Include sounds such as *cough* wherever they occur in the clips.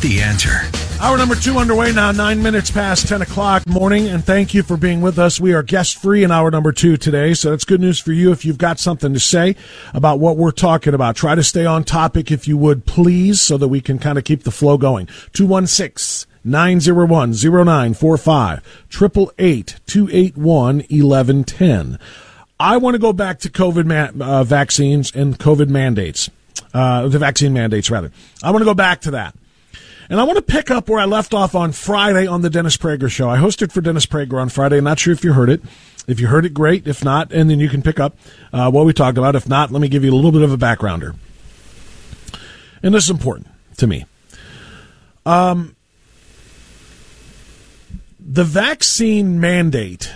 The answer. Hour number two underway now, nine minutes past 10 o'clock morning, and thank you for being with us. We are guest free in hour number two today, so that's good news for you if you've got something to say about what we're talking about. Try to stay on topic if you would, please, so that we can kind of keep the flow going. 216 901 0945 888 281 1110. I want to go back to COVID ma- uh, vaccines and COVID mandates, uh, the vaccine mandates, rather. I want to go back to that. And I want to pick up where I left off on Friday on the Dennis Prager show. I hosted for Dennis Prager on Friday. I'm not sure if you heard it. If you heard it, great. If not, and then you can pick up uh, what we talked about. If not, let me give you a little bit of a backgrounder. And this is important to me. Um, the vaccine mandate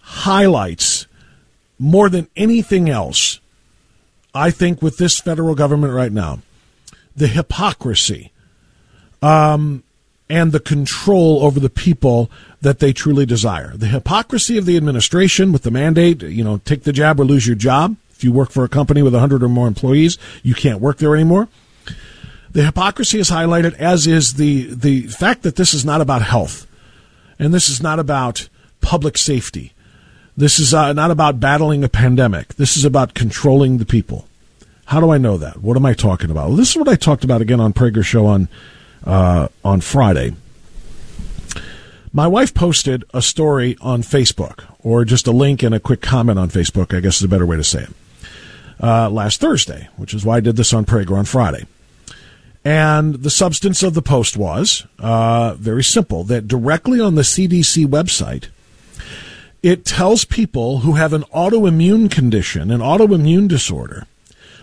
highlights more than anything else, I think, with this federal government right now, the hypocrisy um, and the control over the people that they truly desire. The hypocrisy of the administration with the mandate, you know, take the jab or lose your job. If you work for a company with 100 or more employees, you can't work there anymore. The hypocrisy is highlighted, as is the, the fact that this is not about health. And this is not about public safety. This is uh, not about battling a pandemic. This is about controlling the people. How do I know that? What am I talking about? Well, this is what I talked about again on Prager Show on uh, on Friday. My wife posted a story on Facebook, or just a link and a quick comment on Facebook, I guess is a better way to say it, uh, last Thursday, which is why I did this on Prager on Friday. And the substance of the post was uh, very simple that directly on the CDC website, it tells people who have an autoimmune condition, an autoimmune disorder,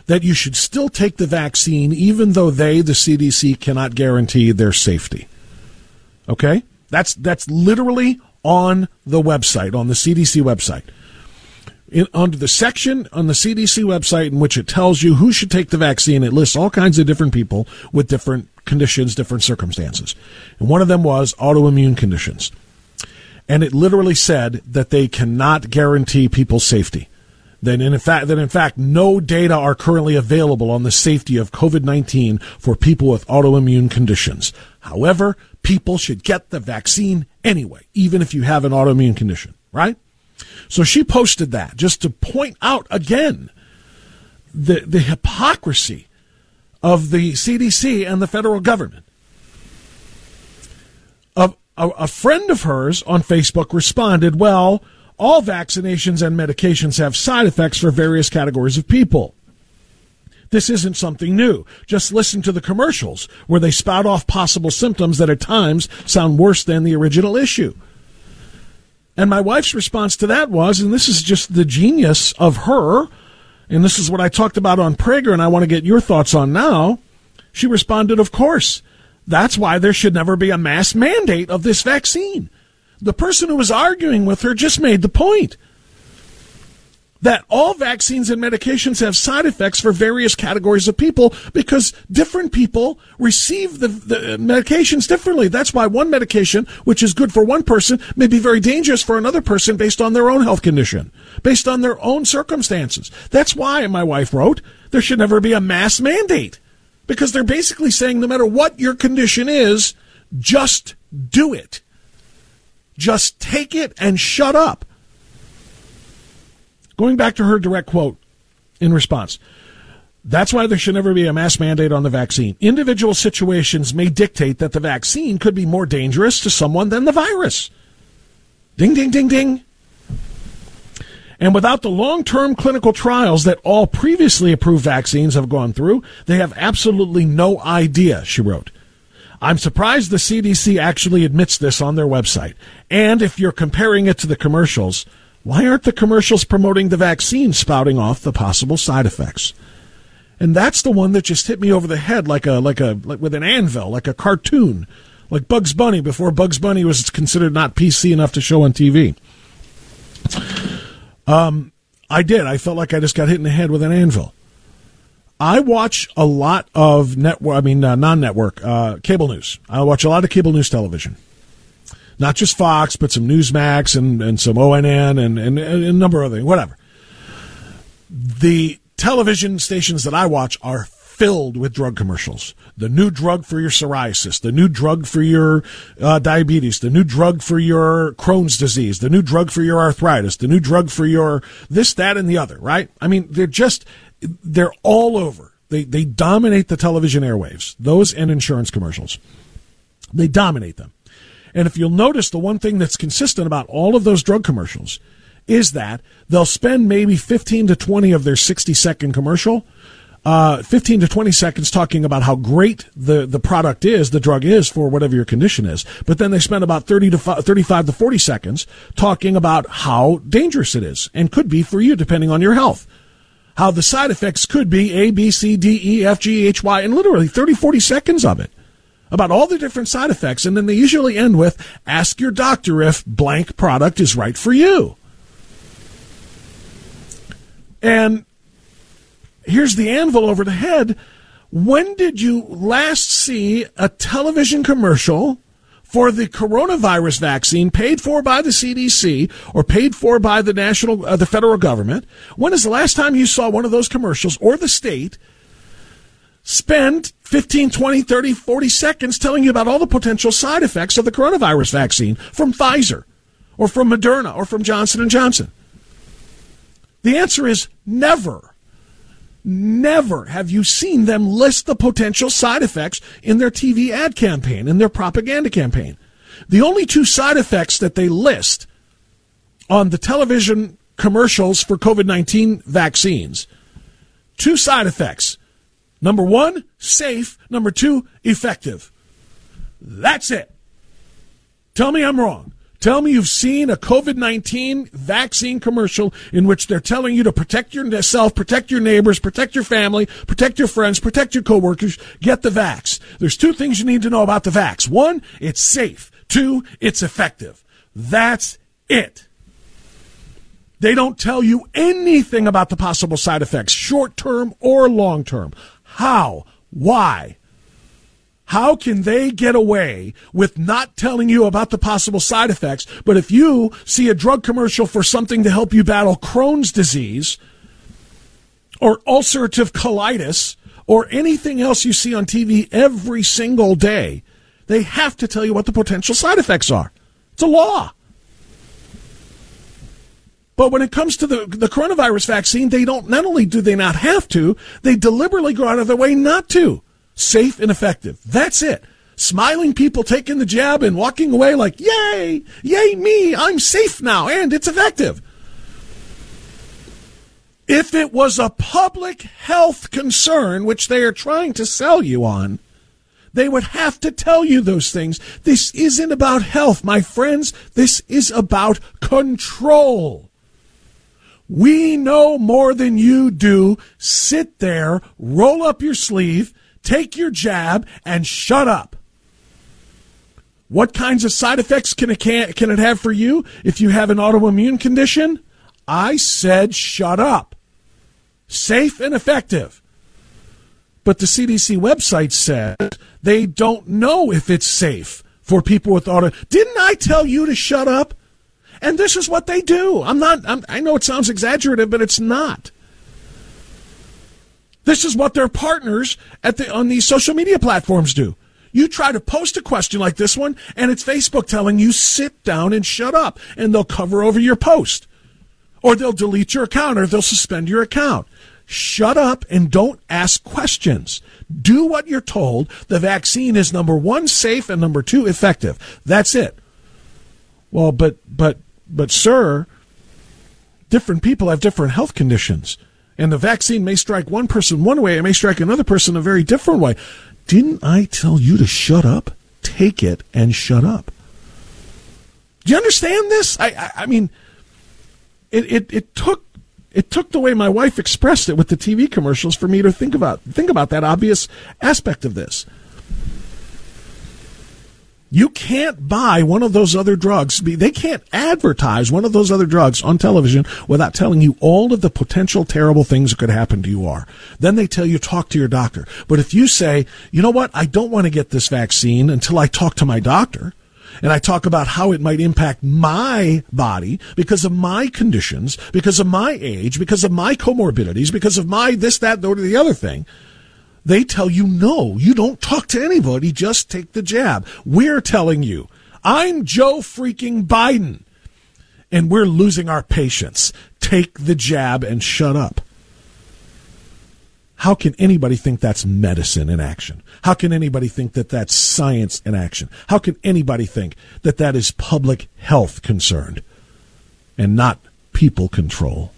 that you should still take the vaccine even though they, the CDC, cannot guarantee their safety. Okay? That's, that's literally on the website, on the CDC website. In, under the section on the CDC website in which it tells you who should take the vaccine, it lists all kinds of different people with different conditions, different circumstances. And one of them was autoimmune conditions. And it literally said that they cannot guarantee people's safety that in fact that in fact no data are currently available on the safety of COVID-19 for people with autoimmune conditions. However, people should get the vaccine anyway, even if you have an autoimmune condition, right? So she posted that just to point out again the the hypocrisy of the CDC and the federal government. A, a, a friend of hers on Facebook responded, "Well, all vaccinations and medications have side effects for various categories of people. This isn't something new. Just listen to the commercials where they spout off possible symptoms that at times sound worse than the original issue. And my wife's response to that was, and this is just the genius of her, and this is what I talked about on Prager, and I want to get your thoughts on now. She responded, Of course. That's why there should never be a mass mandate of this vaccine. The person who was arguing with her just made the point that all vaccines and medications have side effects for various categories of people because different people receive the, the, medications differently. That's why one medication, which is good for one person, may be very dangerous for another person based on their own health condition, based on their own circumstances. That's why my wife wrote, there should never be a mass mandate because they're basically saying no matter what your condition is, just do it. Just take it and shut up. Going back to her direct quote in response. That's why there should never be a mass mandate on the vaccine. Individual situations may dictate that the vaccine could be more dangerous to someone than the virus. Ding, ding, ding, ding. And without the long term clinical trials that all previously approved vaccines have gone through, they have absolutely no idea, she wrote. I'm surprised the CDC actually admits this on their website. And if you're comparing it to the commercials, why aren't the commercials promoting the vaccine spouting off the possible side effects? And that's the one that just hit me over the head like a like a like with an anvil, like a cartoon, like Bugs Bunny before Bugs Bunny was considered not PC enough to show on TV. Um, I did. I felt like I just got hit in the head with an anvil. I watch a lot of network. I mean, uh, non-network uh, cable news. I watch a lot of cable news television not just Fox, but some Newsmax and, and some ONN and, and, and a number of other things, whatever. The television stations that I watch are filled with drug commercials. The new drug for your psoriasis, the new drug for your uh, diabetes, the new drug for your Crohn's disease, the new drug for your arthritis, the new drug for your this, that, and the other, right? I mean, they're just, they're all over. They, they dominate the television airwaves, those and insurance commercials. They dominate them. And if you'll notice, the one thing that's consistent about all of those drug commercials is that they'll spend maybe 15 to 20 of their 60 second commercial, uh, 15 to 20 seconds talking about how great the, the product is, the drug is for whatever your condition is. But then they spend about 30 to 35 to 40 seconds talking about how dangerous it is and could be for you depending on your health. How the side effects could be A, B, C, D, E, F, G, H, Y, and literally 30, 40 seconds of it about all the different side effects, and then they usually end with ask your doctor if blank product is right for you. And here's the anvil over the head. When did you last see a television commercial for the coronavirus vaccine paid for by the CDC or paid for by the national uh, the federal government? When is the last time you saw one of those commercials or the state spend 15, 20, 30, 40 seconds telling you about all the potential side effects of the coronavirus vaccine from Pfizer or from Moderna or from Johnson & Johnson? The answer is never. Never have you seen them list the potential side effects in their TV ad campaign, in their propaganda campaign. The only two side effects that they list on the television commercials for COVID 19 vaccines, two side effects Number one, safe. Number two, effective. That's it. Tell me I'm wrong. Tell me you've seen a COVID 19 vaccine commercial in which they're telling you to protect yourself, protect your neighbors, protect your family, protect your friends, protect your coworkers, get the vax. There's two things you need to know about the vax. One, it's safe. Two, it's effective. That's it. They don't tell you anything about the possible side effects, short term or long term. How? Why? How can they get away with not telling you about the possible side effects? But if you see a drug commercial for something to help you battle Crohn's disease or ulcerative colitis or anything else you see on TV every single day, they have to tell you what the potential side effects are. It's a law. But when it comes to the, the coronavirus vaccine, they don't, not only do they not have to, they deliberately go out of their way not to. Safe and effective. That's it. Smiling people taking the jab and walking away like, yay, yay me, I'm safe now, and it's effective. If it was a public health concern, which they are trying to sell you on, They would have to tell you those things. This isn't about health, my friends. This is about control. We know more than you do. Sit there, roll up your sleeve, take your jab, and shut up. What kinds of side effects can it, can, can it have for you if you have an autoimmune condition? I said shut up. Safe and effective. But the CDC website said they don't know if it's safe for people with auto. Didn't I tell you to shut up? And this is what they do. I'm not, I'm, i know it sounds exaggerative, but it's not. This is what their partners at the, on these social media platforms do. You try to post a question like this one, and it's Facebook telling you sit down and shut up, and they'll cover over your post. Or they'll delete your account, or they'll suspend your account. Shut up and don't ask questions. Do what you're told. The vaccine is number one, safe, and number two, effective. That's it. Well, but, but, but, sir, different people have different health conditions. And the vaccine may strike one person one way, it may strike another person a very different way. Didn't I tell you to shut up? Take it and shut up. Do you understand this? I, I, I mean, it, it, it took it took the way my wife expressed it with the TV commercials for me to think about think about that obvious aspect of this. You can't buy one of those other drugs. They can't advertise one of those other drugs on television without telling you all of the potential terrible things that could happen to you are. Then they tell you talk to your doctor. But if you say, you know what, I don't want to get this vaccine until I talk to my doctor, and I talk about how it might impact my body because of my conditions, because of my age, because of my comorbidities, because of my this, that, or the other thing, they tell you no, you don't talk to anybody, just take the jab. We're telling you, I'm Joe freaking Biden, and we're losing our patience. Take the jab and shut up. How can anybody think that's medicine in action? How can anybody think that that's science in action? How can anybody think that that is public health concerned and not people control?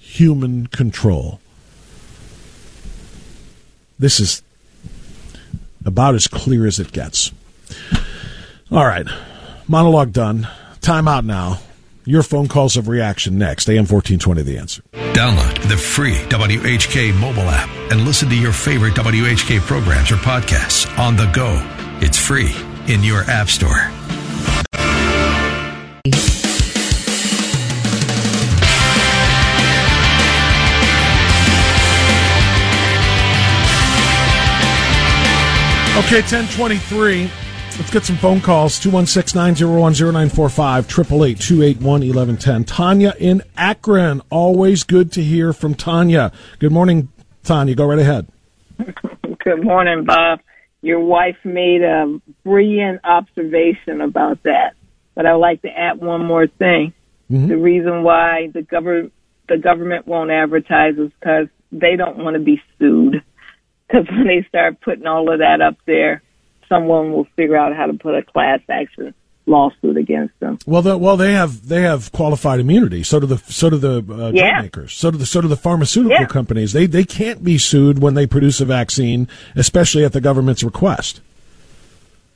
Human control. This is about as clear as it gets. All right. Monologue done. Time out now. Your phone calls of reaction next. AM 1420, the answer. Download the free WHK mobile app and listen to your favorite WHK programs or podcasts on the go. It's free in your app store. Okay, 1023. Let's get some phone calls. 216 901 0945 281 1110. Tanya in Akron. Always good to hear from Tanya. Good morning, Tanya. Go right ahead. *laughs* Good morning, Bob. Your wife made a brilliant observation about that. But I'd like to add one more thing. Mm-hmm. The reason why the the government won't advertise is because they don't want to be sued because *laughs* when they start putting all of that up there, someone will figure out how to put a class action lawsuit against them. Well, the, well, they have they have qualified immunity. So do the so do the uh, yeah. drug makers. So do the so do the pharmaceutical yeah. companies. They they can't be sued when they produce a vaccine, especially at the government's request.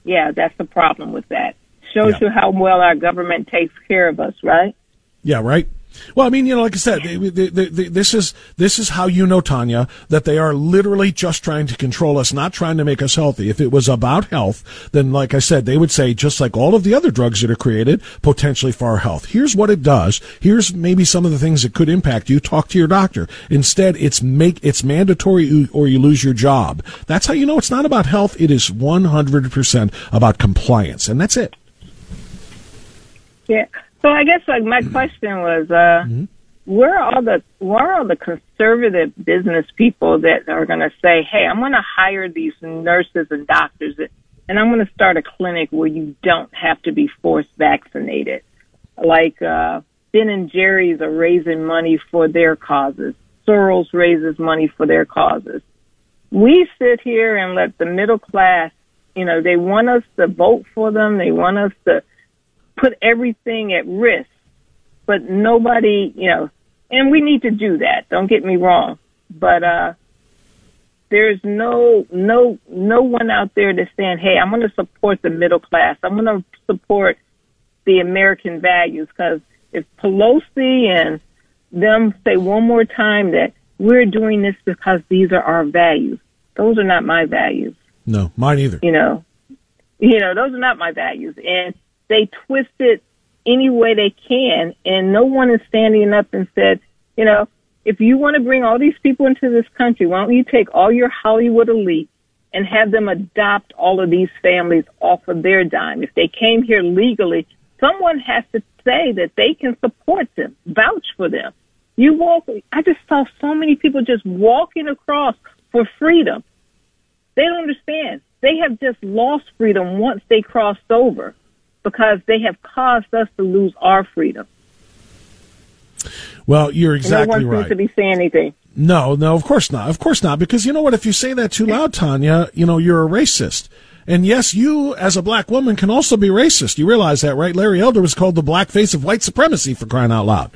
Yeah, that's the problem with that. Shows yeah. you how well our government takes care of us, right? Yeah, right. Well, I mean, you know, like I said, they, they, they, this is this is how you know, Tanya, that they are literally just trying to control us, not trying to make us healthy. If it was about health, then, like I said, they would say just like all of the other drugs that are created, potentially for our health. Here's what it does. Here's maybe some of the things that could impact you. Talk to your doctor. Instead, it's make it's mandatory or you lose your job. That's how you know it's not about health. It is 100% about compliance, and that's it. Yeah. So I guess like my question was, uh, mm-hmm. where are all the where are all the conservative business people that are going to say, "Hey, I'm going to hire these nurses and doctors, and I'm going to start a clinic where you don't have to be forced vaccinated." Like uh, Ben and Jerry's are raising money for their causes. Soros raises money for their causes. We sit here and let the middle class, you know, they want us to vote for them. They want us to put everything at risk, but nobody, you know, and we need to do that. Don't get me wrong, but uh, there's no no no one out there that's saying, "Hey, I'm going to support the middle class. I'm going to support the American values." Because if Pelosi and them say one more time that we're doing this because these are our values, those are not my values. No, mine either. You know, you know, those are not my values, and they twist it any way they can, and no one is standing up and said, you know, if you want to bring all these people into this country, why don't you take all your Hollywood elite and have them adopt all of these families off of their dime? If they came here legally, someone has to say that they can support them, vouch for them. You walk, I just saw so many people just walking across for freedom. They don't understand. They have just lost freedom once they crossed over because they have caused us to lose our freedom. Well, you're exactly no one right. to be saying anything. No, no, of course not. Of course not. Because you know what? If you say that too loud, Tanya, you know, you're a racist. And yes, you as a black woman can also be racist. You realize that, right? Larry Elder was called the black face of white supremacy for crying out loud.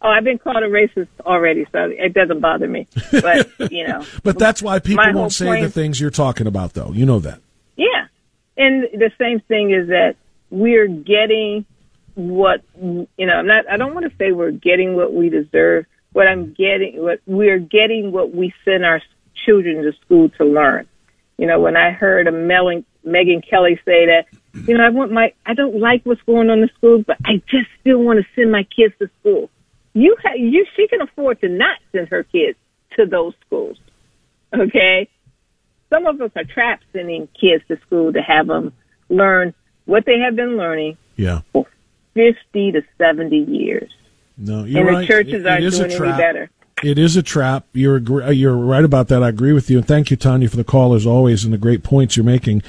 Oh, I've been called a racist already, so it doesn't bother me. But, you know. *laughs* but that's why people won't say point- the things you're talking about, though. You know that. Yeah. And the same thing is that we're getting what, you know, I'm not, I don't want to say we're getting what we deserve. What I'm getting, what we're getting what we send our children to school to learn. You know, when I heard a Mel- Megyn Kelly say that, you know, I want my, I don't like what's going on in schools, but I just still want to send my kids to school. You, ha- you, she can afford to not send her kids to those schools. Okay some of us are trapped sending kids to school to have them learn what they have been learning Yeah. for 50 to 70 years. No, you're and right. the churches It- it aren't is a doing any trap. better. It is a trap. You're uh, you're right about that. I agree with you, and thank you, Tanya, for the call as always, and the great points you're making.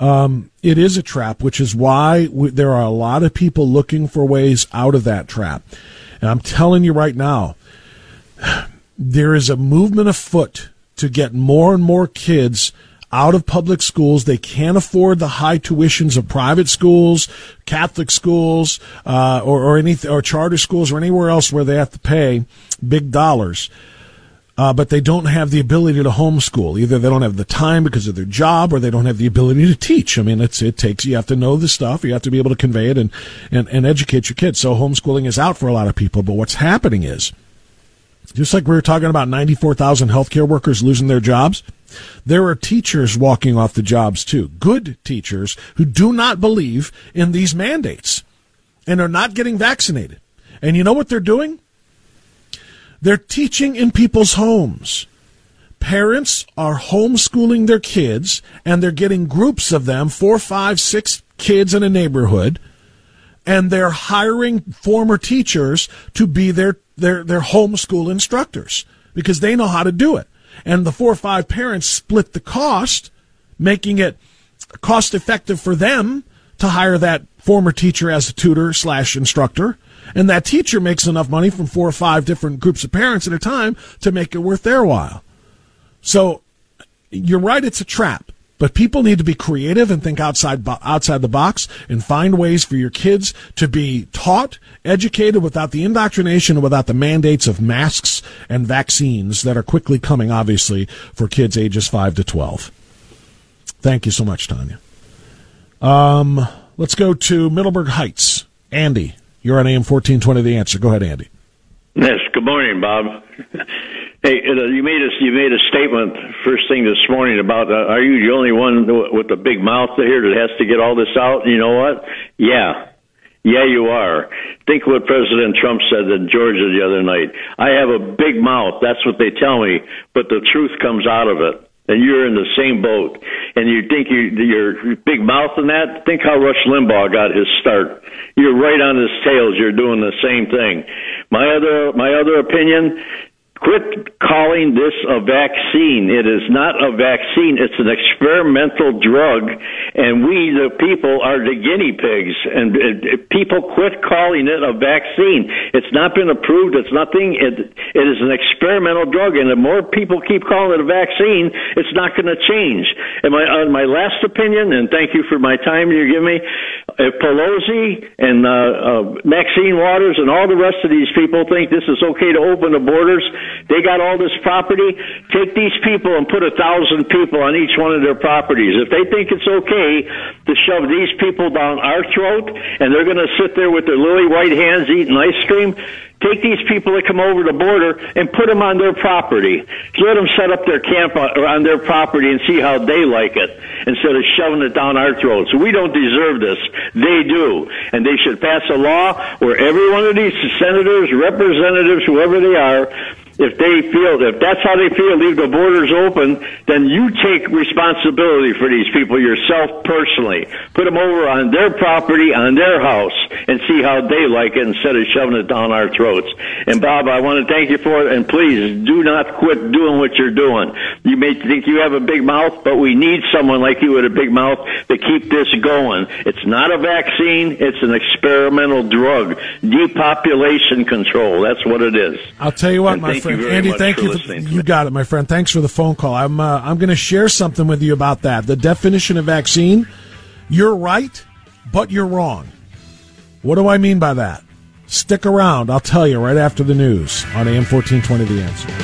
Um, it is a trap, which is why we, there are a lot of people looking for ways out of that trap. And I'm telling you right now, *sighs* there is a movement afoot to get more and more kids out of public schools. They can't afford the high tuitions of private schools, Catholic schools, uh, or, or any or charter schools or anywhere else where they have to pay big dollars. Uh, but they don't have the ability to homeschool. Either they don't have the time because of their job, or they don't have the ability to teach. I mean, it's it takes you have to know the stuff, you have to be able to convey it and and, and educate your kids. So homeschooling is out for a lot of people. But what's happening is just like we were talking about 94,000 healthcare workers losing their jobs, there are teachers walking off the jobs too. Good teachers who do not believe in these mandates and are not getting vaccinated. And you know what they're doing? They're teaching in people's homes. Parents are homeschooling their kids and they're getting groups of them, four, five, six kids in a neighborhood, and they're hiring former teachers to be their their their homeschool instructors because they know how to do it. And the four or five parents split the cost, making it cost effective for them to hire that former teacher as a tutor slash instructor. And that teacher makes enough money from four or five different groups of parents at a time to make it worth their while. So you're right, it's a trap. But people need to be creative and think outside outside the box and find ways for your kids to be taught, educated without the indoctrination without the mandates of masks and vaccines that are quickly coming, obviously, for kids ages 5 to 12. Thank you so much, Tanya. Um, let's go to Middleburg Heights. Andy, you're on AM 1420 The Answer. Go ahead, Andy. Yes. Good morning, Bob. Hey, uh, you made a you made a statement first thing this morning about uh, are you the only one with the big mouth here that has to get all this out? You know what? Yeah. Yeah, you are. Think what President Trump said in Georgia the other night. I have a big mouth. That's what they tell me, but the truth comes out of it. And you're in the same boat. And you think you, you're big mouth in that? Think how Rush Limbaugh got his start. You're right on his tails. You're doing the same thing. My other, my other opinion, Quit calling this a vaccine. It is not a vaccine. It's an experimental drug, and we, the people, are the guinea pigs. And people quit calling it a vaccine. It's not been approved. It's nothing. It, it is an experimental drug, and the more people keep calling it a vaccine, it's not going to change. And my, uh, my last opinion, and thank you for my time you give me. If Pelosi and uh, uh, Maxine Waters and all the rest of these people think this is okay to open the borders, they got all this property. Take these people and put a thousand people on each one of their properties. If they think it's okay to shove these people down our throat and they're going to sit there with their lily white hands eating ice cream, Take these people that come over the border and put them on their property. Let them set up their camp on their property and see how they like it instead of shoving it down our throats. We don't deserve this. They do. And they should pass a law where every one of these senators, representatives, whoever they are, if they feel if that's how they feel, leave the borders open, then you take responsibility for these people yourself personally. Put them over on their property, on their house, and see how they like it instead of shoving it down our throats. And Bob, I want to thank you for it, and please do not quit doing what you're doing. You may think you have a big mouth, but we need someone like you with a big mouth to keep this going. It's not a vaccine; it's an experimental drug, depopulation control. That's what it is. I'll tell you what, my friend. Andy, thank you. For, you got it, my friend. Thanks for the phone call. I'm uh, I'm going to share something with you about that. The definition of vaccine. You're right, but you're wrong. What do I mean by that? Stick around. I'll tell you right after the news on AM 1420 The Answer.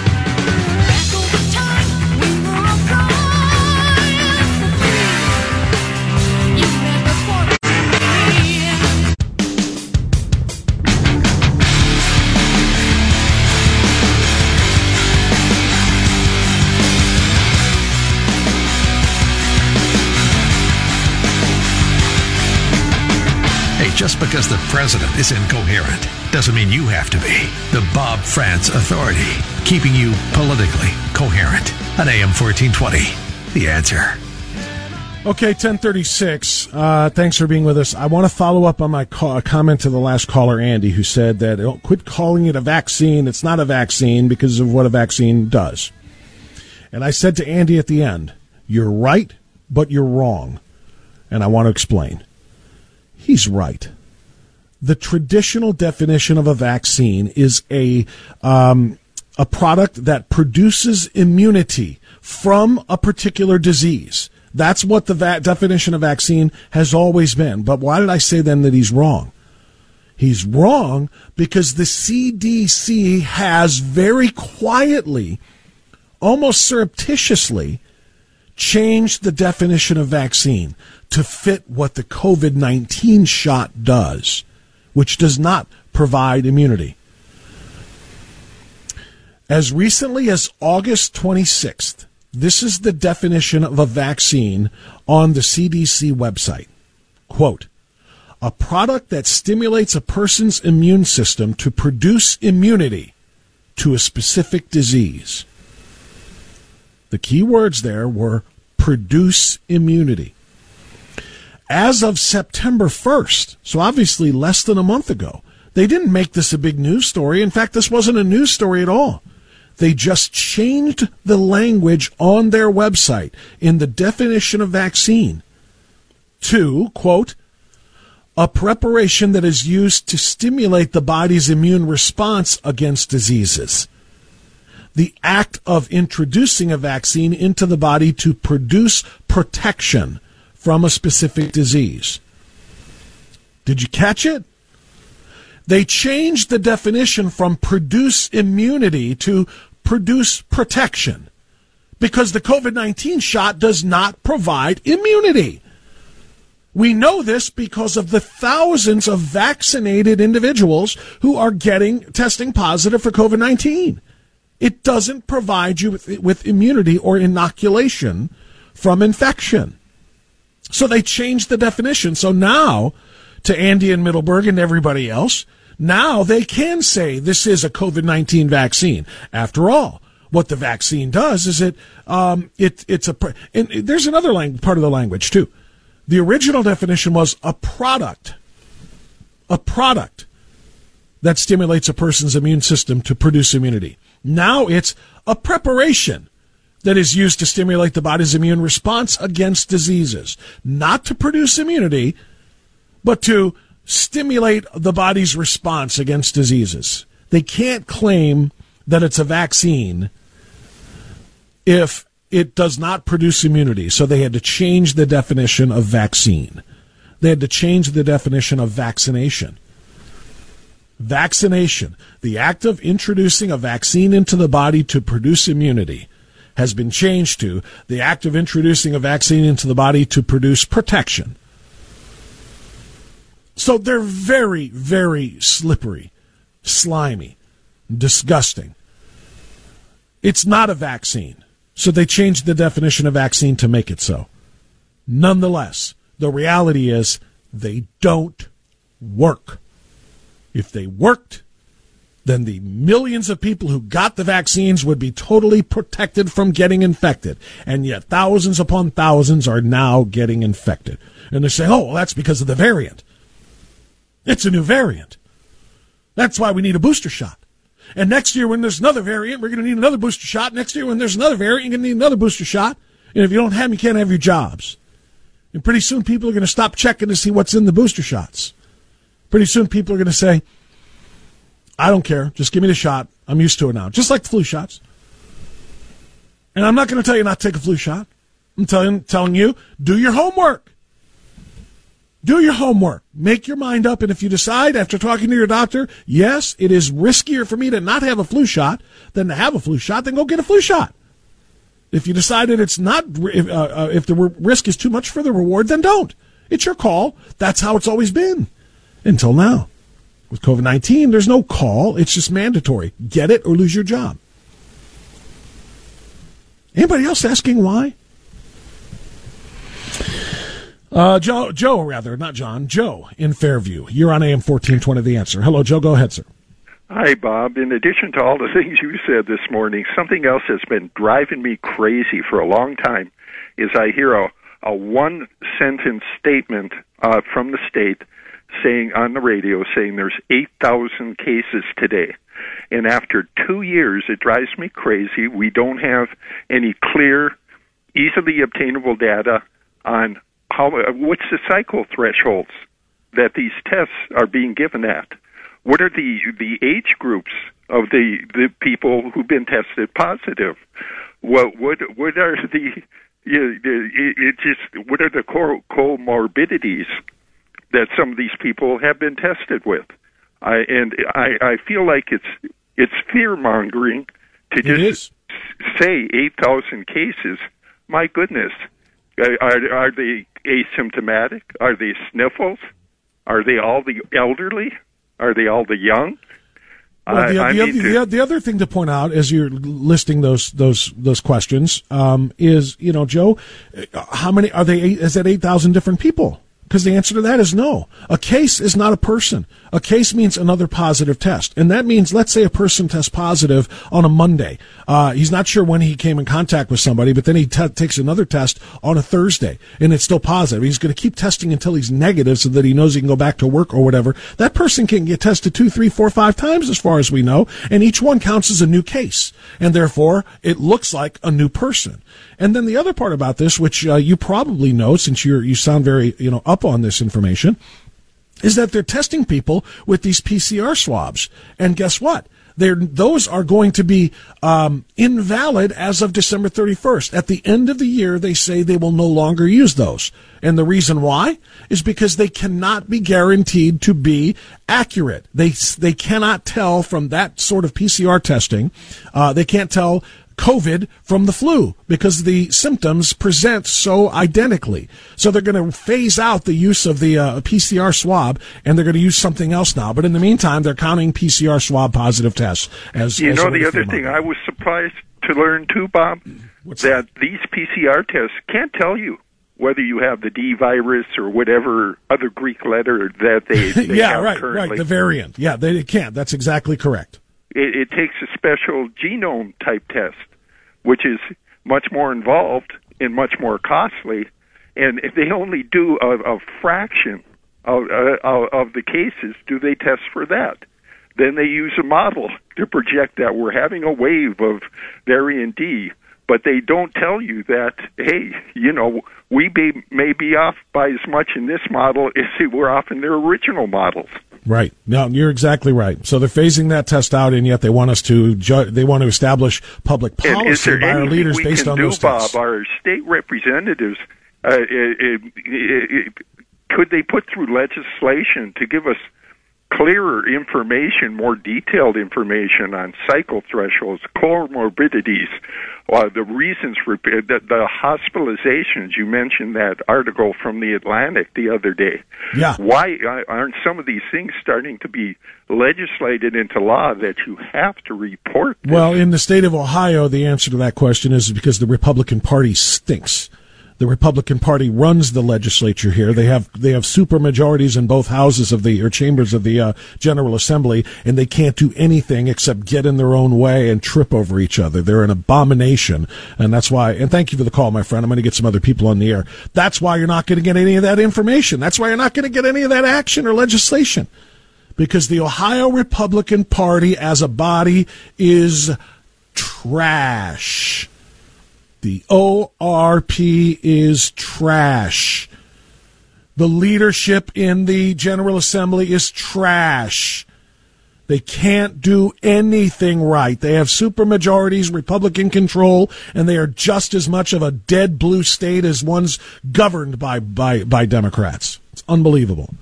Just because the president is incoherent doesn't mean you have to be. The Bob Frantz Authority, keeping you politically coherent. On AM 1420, The Answer. Okay, 1036. Uh, thanks for being with us. I want to follow up on my call, comment to the last caller, Andy, who said that oh, quit calling it a vaccine. It's not a vaccine because of what a vaccine does. And I said to Andy at the end, You're right, but you're wrong. And I want to explain. He's right. The traditional definition of a vaccine is a um, a product that produces immunity from a particular disease. That's what the va- definition of vaccine has always been. But why did I say then that he's wrong? He's wrong because the CDC has very quietly, almost surreptitiously, changed the definition of vaccine to fit what the COVID 19 shot does, which does not provide immunity. As recently as August 26th, this is the definition of a vaccine on the CDC website. Quote, a product that stimulates a person's immune system to produce immunity to a specific disease. The key words there were produce immunity as of September 1st, so obviously less than a month ago, they didn't make this a big news story. In fact, this wasn't a news story at all. They just changed the language on their website in the definition of vaccine to, quote, a preparation that is used to stimulate the body's immune response against diseases. The act of introducing a vaccine into the body to produce protection from a specific disease. Did you catch it? They changed the definition from produce immunity to produce protection because the COVID 19 shot does not provide immunity. We know this because of the thousands of vaccinated individuals who are getting testing positive for COVID 19. It doesn't provide you with, with immunity or inoculation from infection. So they changed the definition. So now, to Andy and Middleburg and everybody else, now they can say this is a COVID 19 vaccine. After all, what the vaccine does is it, um, it it's a, and there's another lang- part of the language too. The original definition was a product, a product that stimulates a person's immune system to produce immunity. Now it's a preparation that is used to stimulate the body's immune response against diseases, not to produce immunity, but to stimulate the body's response against diseases. They can't claim that it's a vaccine if it does not produce immunity. So they had to change the definition of vaccine. They had to change the definition of vaccination. Vaccination, the act of introducing a vaccine into the body to produce immunity, has been changed to the act of introducing a vaccine into the body to produce protection. So they're very, very slippery, slimy, disgusting. It's not a vaccine. So they changed the definition of vaccine to make it so. Nonetheless, the reality is they don't work. If they worked, then the millions of people who got the vaccines would be totally protected from getting infected. And yet thousands upon thousands are now getting infected. And they're saying, oh, well, that's because of the variant. It's a new variant. That's why we need a booster shot. And next year, when there's another variant, we're going to need another booster shot. Next year, when there's another variant, you're going to need another booster shot. And if you don't have them, you can't have your jobs. And pretty soon, people are going to stop checking to see what's in the booster shots. Pretty soon, people are going to say, I don't care. Just give me the shot. I'm used to it now. Just like the flu shots. And I'm not going to tell you not to take a flu shot. I'm telling, telling you, do your homework. Do your homework. Make your mind up. And if you decide after talking to your doctor, yes, it is riskier for me to not have a flu shot than to have a flu shot, then go get a flu shot. If you decide that it's not, if, uh, uh, if the risk is too much for the reward, then don't. It's your call. That's how it's always been until now. With COVID 19, there's no call. It's just mandatory. Get it or lose your job. Anybody else asking why? Uh, Joe, Joe, rather, not John, Joe in Fairview. You're on AM 1420 The Answer. Hello, Joe. Go ahead, sir. Hi, Bob. In addition to all the *laughs* things you said this morning, something else that's been driving me crazy for a long time is I hear a, a one sentence statement uh, from the state saying on the radio saying there's 8,000 cases today. And after two years, it drives me crazy. We don't have any clear, easily obtainable data on how what's the cycle thresholds that these tests are being given at. What are the the age groups of the the people who've been tested positive? What what what are the you it, it just what are the comorbidities that some of these people have been tested with. I and I, I feel like it's it's fear mongering to just say eight thousand cases. My goodness, are are they asymptomatic? Are they sniffles? Are they all the elderly? Are they all the young? Well, the, the, other, to... the, other thing to point out as you're listing those those those questions um, is, you know, Joe, how many are they? Is that eight thousand different people? Because the answer to that is no. A case is not a person. A case means another positive test. And that means, let's say a person tests positive on a Monday. Uh, he's not sure when he came in contact with somebody, but then he t- takes another test on a Thursday and it's still positive. He's going to keep testing until he's negative so that he knows he can go back to work or whatever. That person can get tested two, three, four, five times as far as we know. And each one counts as a new case. And therefore, it looks like a new person. And then the other part about this, which uh, you probably know since you you sound very you know up on this information, is that they're testing people with these PCR swabs. And guess what? They're, those are going to be um, invalid as of December 31st. At the end of the year, they say they will no longer use those. And the reason why is because they cannot be guaranteed to be accurate. They, they cannot tell from that sort of PCR testing. Uh, they can't tell COVID from the flu because the symptoms present so identically. So they're going to phase out the use of the uh, PCR swab and they're going to use something else now. But in the meantime, they're counting PCR swab positive tests as. You as know, the other thing I was surprised to learn too, Bob, What's that, that these PCR tests can't tell you whether you have the D virus or whatever other Greek letter that they, *laughs* they yeah right currently. right the variant yeah they can't that's exactly correct it, it takes a special genome type test which is much more involved and much more costly. And if they only do a, a fraction of, uh, of the cases, do they test for that? Then they use a model to project that we're having a wave of variant D, but they don't tell you that, hey, you know, we be, may be off by as much in this model as *laughs* were off in their original models. Right. No, you're exactly right. So they're phasing that test out, and yet they want us to ju- they want to establish public policy by our leaders based on do, those Bob, tests. Our state representatives uh, it, it, it, could they put through legislation to give us clearer information, more detailed information on cycle thresholds, comorbidities, uh, the reasons for the, the hospitalizations. You mentioned that article from the Atlantic the other day. Yeah. Why uh, aren't some of these things starting to be legislated into law that you have to report? This? Well, in the state of Ohio, the answer to that question is because the Republican Party stinks. The Republican Party runs the legislature here. They have they have super majorities in both houses of the or chambers of the uh, General Assembly, and they can't do anything except get in their own way and trip over each other. They're an abomination, and that's why. And thank you for the call, my friend. I'm going to get some other people on the air. That's why you're not going to get any of that information. That's why you're not going to get any of that action or legislation, because the Ohio Republican Party as a body is trash. The ORP is trash. The leadership in the General Assembly is trash. They can't do anything right. They have supermajorities, Republican control, and they are just as much of a dead blue state as ones governed by by, by Democrats. It's unbelievable.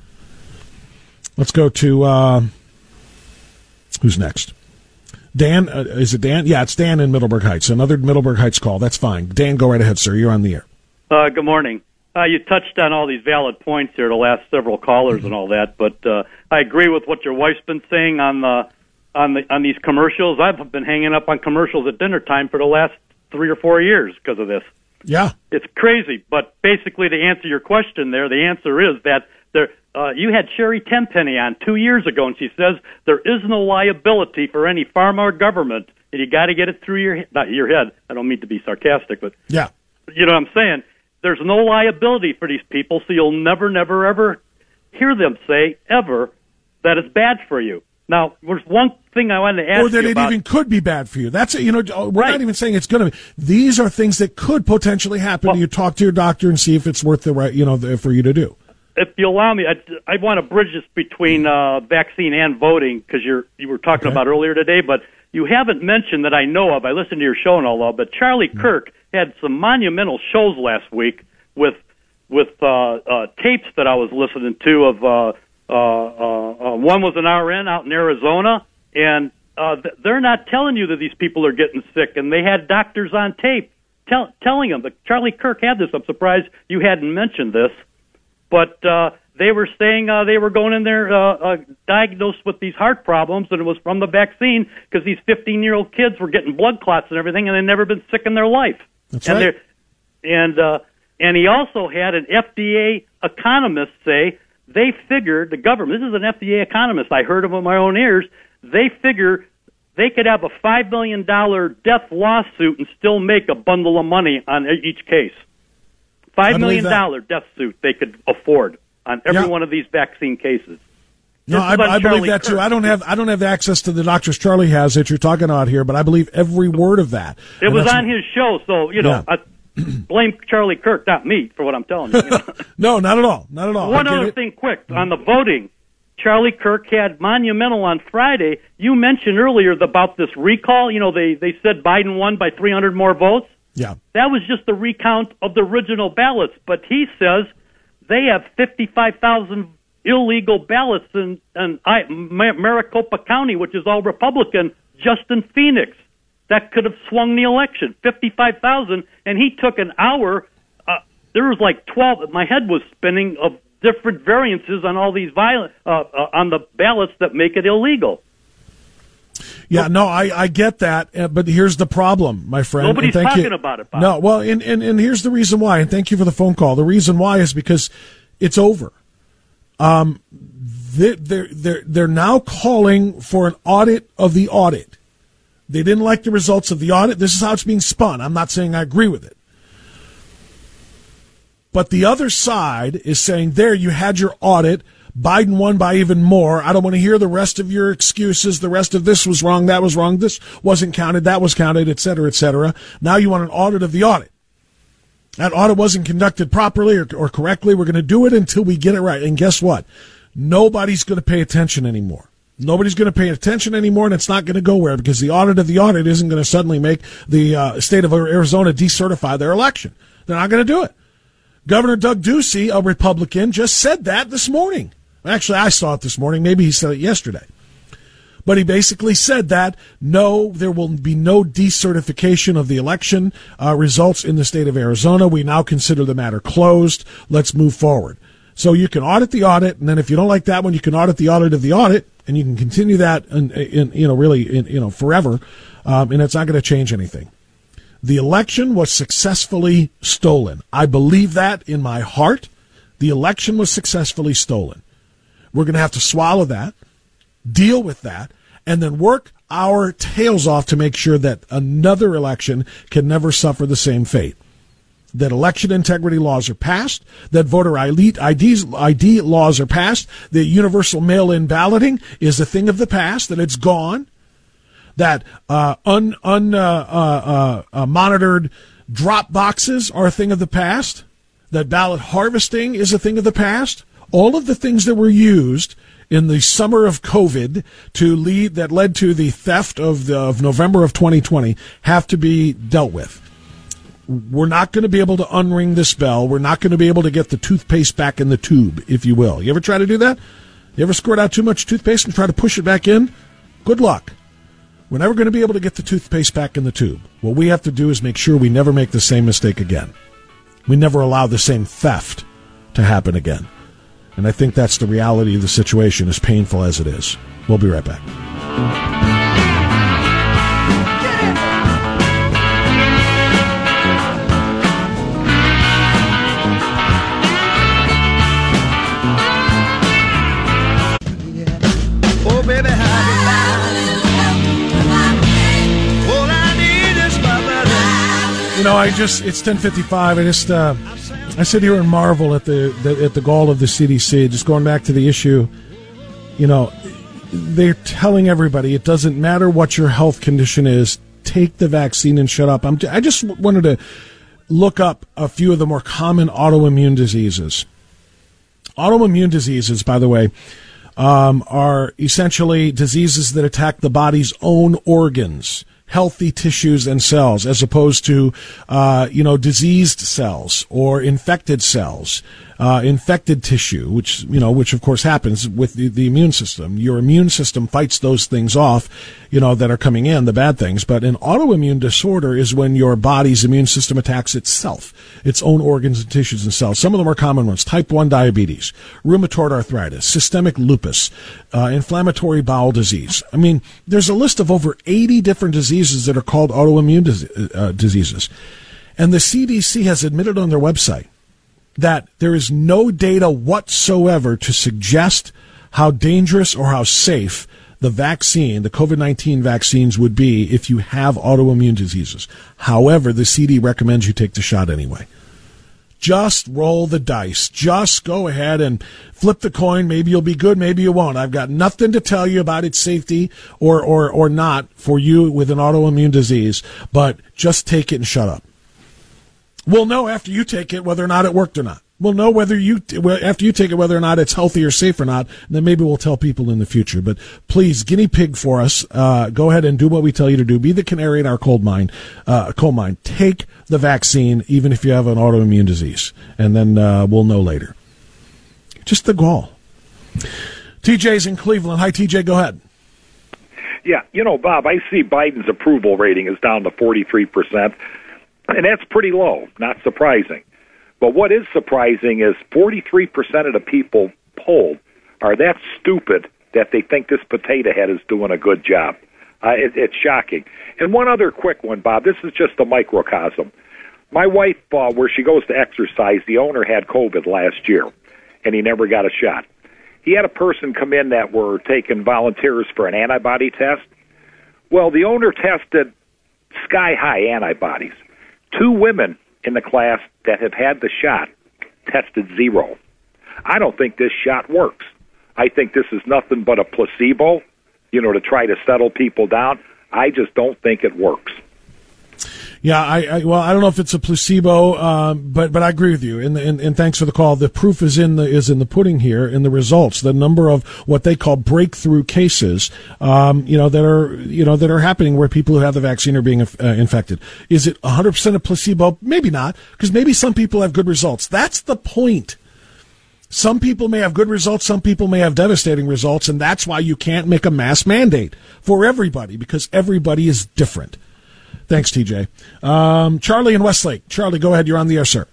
Let's go to uh, who's next. Dan, uh, is it Dan? Yeah, it's Dan in Middleburg Heights. Another Middleburg Heights call. That's fine. Dan, go right ahead, sir. You're on the air. Uh, good morning. Uh, you touched on all these valid points here, the last several callers and all that, but uh, I agree with what your wife's been saying on the on the on these commercials. I've been hanging up on commercials at dinner time for the last three or four years because of this. Yeah, it's crazy. But basically, to answer your question, there, the answer is that there. Uh, you had Sherri Tenpenny on two years ago, and she says there is no liability for any farm or government, and you got to get it through your not your head. I don't mean to be sarcastic, but yeah, you know what I'm saying. There's no liability for these people, so you'll never, never, ever hear them say ever that it's bad for you. Now, there's one thing I wanted to ask or that it about. even could be bad for you. That's it. You know, we're Right. not even saying it's going to be. These are things that could potentially happen. you talk to your doctor and see if it's worth the right, you know, the, for you to do. If you allow me, I, I want to bridge this between uh, vaccine and voting because you're you were talking Okay. about earlier today, but you haven't mentioned that I know of. I listened to your show and all that, but Charlie Kirk had some monumental shows last week with with uh, uh, tapes that I was listening to of uh, uh, uh, uh, one was an RN out in Arizona, and uh, th- they're not telling you that these people are getting sick, and they had doctors on tape tell, telling them. But Charlie Kirk had this. I'm surprised you hadn't mentioned this but uh, they were saying uh, they were going in there uh, uh, diagnosed with these heart problems, and it was from the vaccine because these 15 year old kids were getting blood clots and everything, and they'd never been sick in their life. That's and right. And uh, and he also had an FDA economist say they figured the government. This is an FDA economist. I heard him with my own ears. They figure they could have a five million dollar death lawsuit and still make a bundle of money on each case. Five million dollar death suit they could afford on every Yeah. one of these vaccine cases. No, I, I believe that too. I don't have I don't have access to the doctors Charlie has that you're talking about here, but I believe every word of that. It And was on his show, so you know, Yeah. I blame Charlie Kirk, not me, for what I'm telling you. you *laughs* know? *laughs* No, not at all. Not at all. One other it. thing, quick on the voting. Charlie Kirk had monumental on Friday. You mentioned earlier about this recall. You know, they they said Biden won by 300 more votes. Yeah. That was just a recount of the original ballots. But he says they have 55,000 illegal ballots in, in I, Maricopa County, which is all Republican, just in Phoenix. That could have swung the election. 55,000. And he took an hour. Uh, there was like 12. My head was spinning of different variances on all these violent, uh, uh, on the ballots that make it illegal. Yeah, no, I, I get that, uh, but here's the problem, my friend. Nobody's thank you. talking about it, Bob. No, well, and, and and here's the reason why, and thank you for the phone call. The reason why is because it's over. Um, they, they're they're they're now calling for an audit of the audit. They didn't like the results of the audit. This is how it's being spun. I'm not saying I agree with it. But the other side is saying, there, you had your audit. Biden won by even more. I don't want to hear the rest of your excuses. The rest of this was wrong. That was wrong. This wasn't counted. That was counted, et cetera, et cetera. Now you want an audit of the audit. That audit wasn't conducted properly or, or correctly. We're going to do it until we get it right. And guess what? Nobody's going to pay attention anymore. Nobody's going to pay attention anymore, and it's not going to go where because the audit of the audit isn't going to suddenly make the uh, state of Arizona decertify their election. They're not going to do it. Governor Doug Ducey, a Republican, just said that this morning. Actually, I saw it this morning. Maybe he said it yesterday. But he basically said that no, there will be no decertification of the election uh, results in the state of Arizona. We now consider the matter closed. Let's move forward. So you can audit the audit, and then if you don't like that one, you can audit the audit of the audit, and you can continue that, in, in you know, really, in, you know, forever, um, and it's not going to change anything. The election was successfully stolen. I believe that in my heart. The election was successfully stolen. We're going to have to swallow that, deal with that, and then work our tails off to make sure that another election can never suffer the same fate. That election integrity laws are passed, that voter ID, ID laws are passed, that universal mail in balloting is a thing of the past, that it's gone, that uh, un, un uh, uh, uh, monitored drop boxes are a thing of the past, that ballot harvesting is a thing of the past. All of the things that were used in the summer of COVID to lead that led to the theft of the, of November of 2020 have to be dealt with. We're not going to be able to unring this bell. We're not going to be able to get the toothpaste back in the tube, if you will. You ever try to do that? You ever squirt out too much toothpaste and try to push it back in? Good luck. We're never going to be able to get the toothpaste back in the tube. What we have to do is make sure we never make the same mistake again. We never allow the same theft to happen again. And I think that's the reality of the situation, as painful as it is. We'll be right back. You know, I just, it's 1055. I just, uh, I sit here and marvel at the, the, at the gall of the CDC. Just going back to the issue, you know, they're telling everybody it doesn't matter what your health condition is. Take the vaccine and shut up. I'm, I just wanted to look up a few of the more common autoimmune diseases. Autoimmune diseases, by the way, um, are essentially diseases that attack the body's own organs healthy tissues and cells as opposed to, uh, you know, diseased cells or infected cells uh, infected tissue, which you know, which of course happens with the, the immune system. Your immune system fights those things off, you know, that are coming in, the bad things. But an autoimmune disorder is when your body's immune system attacks itself, its own organs and tissues and cells. Some of them are common ones: type one diabetes, rheumatoid arthritis, systemic lupus, uh, inflammatory bowel disease. I mean, there's a list of over 80 different diseases that are called autoimmune uh, diseases. And the CDC has admitted on their website that there is no data whatsoever to suggest how dangerous or how safe the vaccine, the COVID 19 vaccines would be if you have autoimmune diseases. However, the CD recommends you take the shot anyway. Just roll the dice. Just go ahead and flip the coin. Maybe you'll be good, maybe you won't. I've got nothing to tell you about its safety or, or, or not for you with an autoimmune disease, but just take it and shut up. We'll know after you take it whether or not it worked or not. We'll know whether you after you take it whether or not it's healthy or safe or not. And then maybe we'll tell people in the future. But please, guinea pig for us. Uh, go ahead and do what we tell you to do. Be the canary in our coal mine. Uh, coal mine. Take the vaccine, even if you have an autoimmune disease, and then uh, we'll know later. Just the gall. TJ's in Cleveland. Hi, TJ. Go ahead. Yeah, you know, Bob, I see Biden's approval rating is down to forty three percent. And that's pretty low, not surprising. But what is surprising is 43% of the people polled are that stupid that they think this potato head is doing a good job. Uh, it, it's shocking. And one other quick one, Bob. This is just a microcosm. My wife, uh, where she goes to exercise, the owner had COVID last year, and he never got a shot. He had a person come in that were taking volunteers for an antibody test. Well, the owner tested sky high antibodies. Two women in the class that have had the shot tested zero. I don't think this shot works. I think this is nothing but a placebo, you know, to try to settle people down. I just don't think it works. Yeah, I, I, well, I don't know if it's a placebo, um, but but I agree with you. And, and, and thanks for the call. The proof is in the is in the pudding here in the results. The number of what they call breakthrough cases, um, you know, that are you know that are happening where people who have the vaccine are being uh, infected. Is it 100 percent a placebo? Maybe not, because maybe some people have good results. That's the point. Some people may have good results, some people may have devastating results, and that's why you can't make a mass mandate for everybody because everybody is different. Thanks, TJ. Um, Charlie in Westlake. Charlie, go ahead. You're on the air, sir.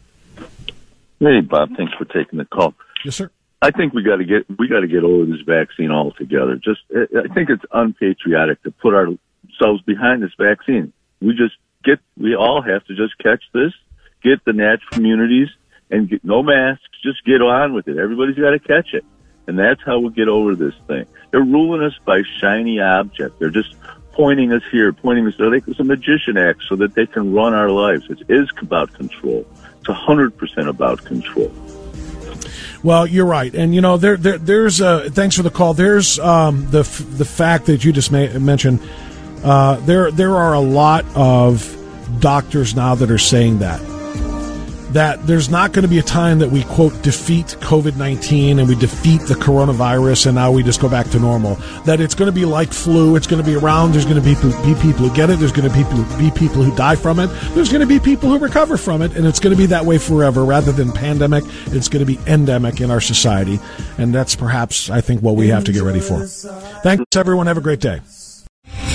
Hey, Bob. Thanks for taking the call. Yes, sir. I think we got to get we got to get over this vaccine altogether. Just I think it's unpatriotic to put ourselves behind this vaccine. We just get we all have to just catch this, get the natural communities, and get no masks. Just get on with it. Everybody's got to catch it, and that's how we get over this thing. They're ruling us by shiny object. They're just pointing us here, pointing us there. Like it's a magician act so that they can run our lives. It is about control. It's a hundred percent about control. Well, you're right, and you know there, there there's uh, thanks for the call. There's um, the the fact that you just mentioned. Uh, there there are a lot of doctors now that are saying that that there's not going to be a time that we quote defeat COVID 19 and we defeat the coronavirus and now we just go back to normal. That it's going to be like flu. It's going to be around. There's going to be, be people who get it. There's going to be, be people who die from it. There's going to be people who recover from it. And it's going to be that way forever rather than pandemic. It's going to be endemic in our society. And that's perhaps, I think, what we have to get ready for. Thanks, everyone. Have a great day.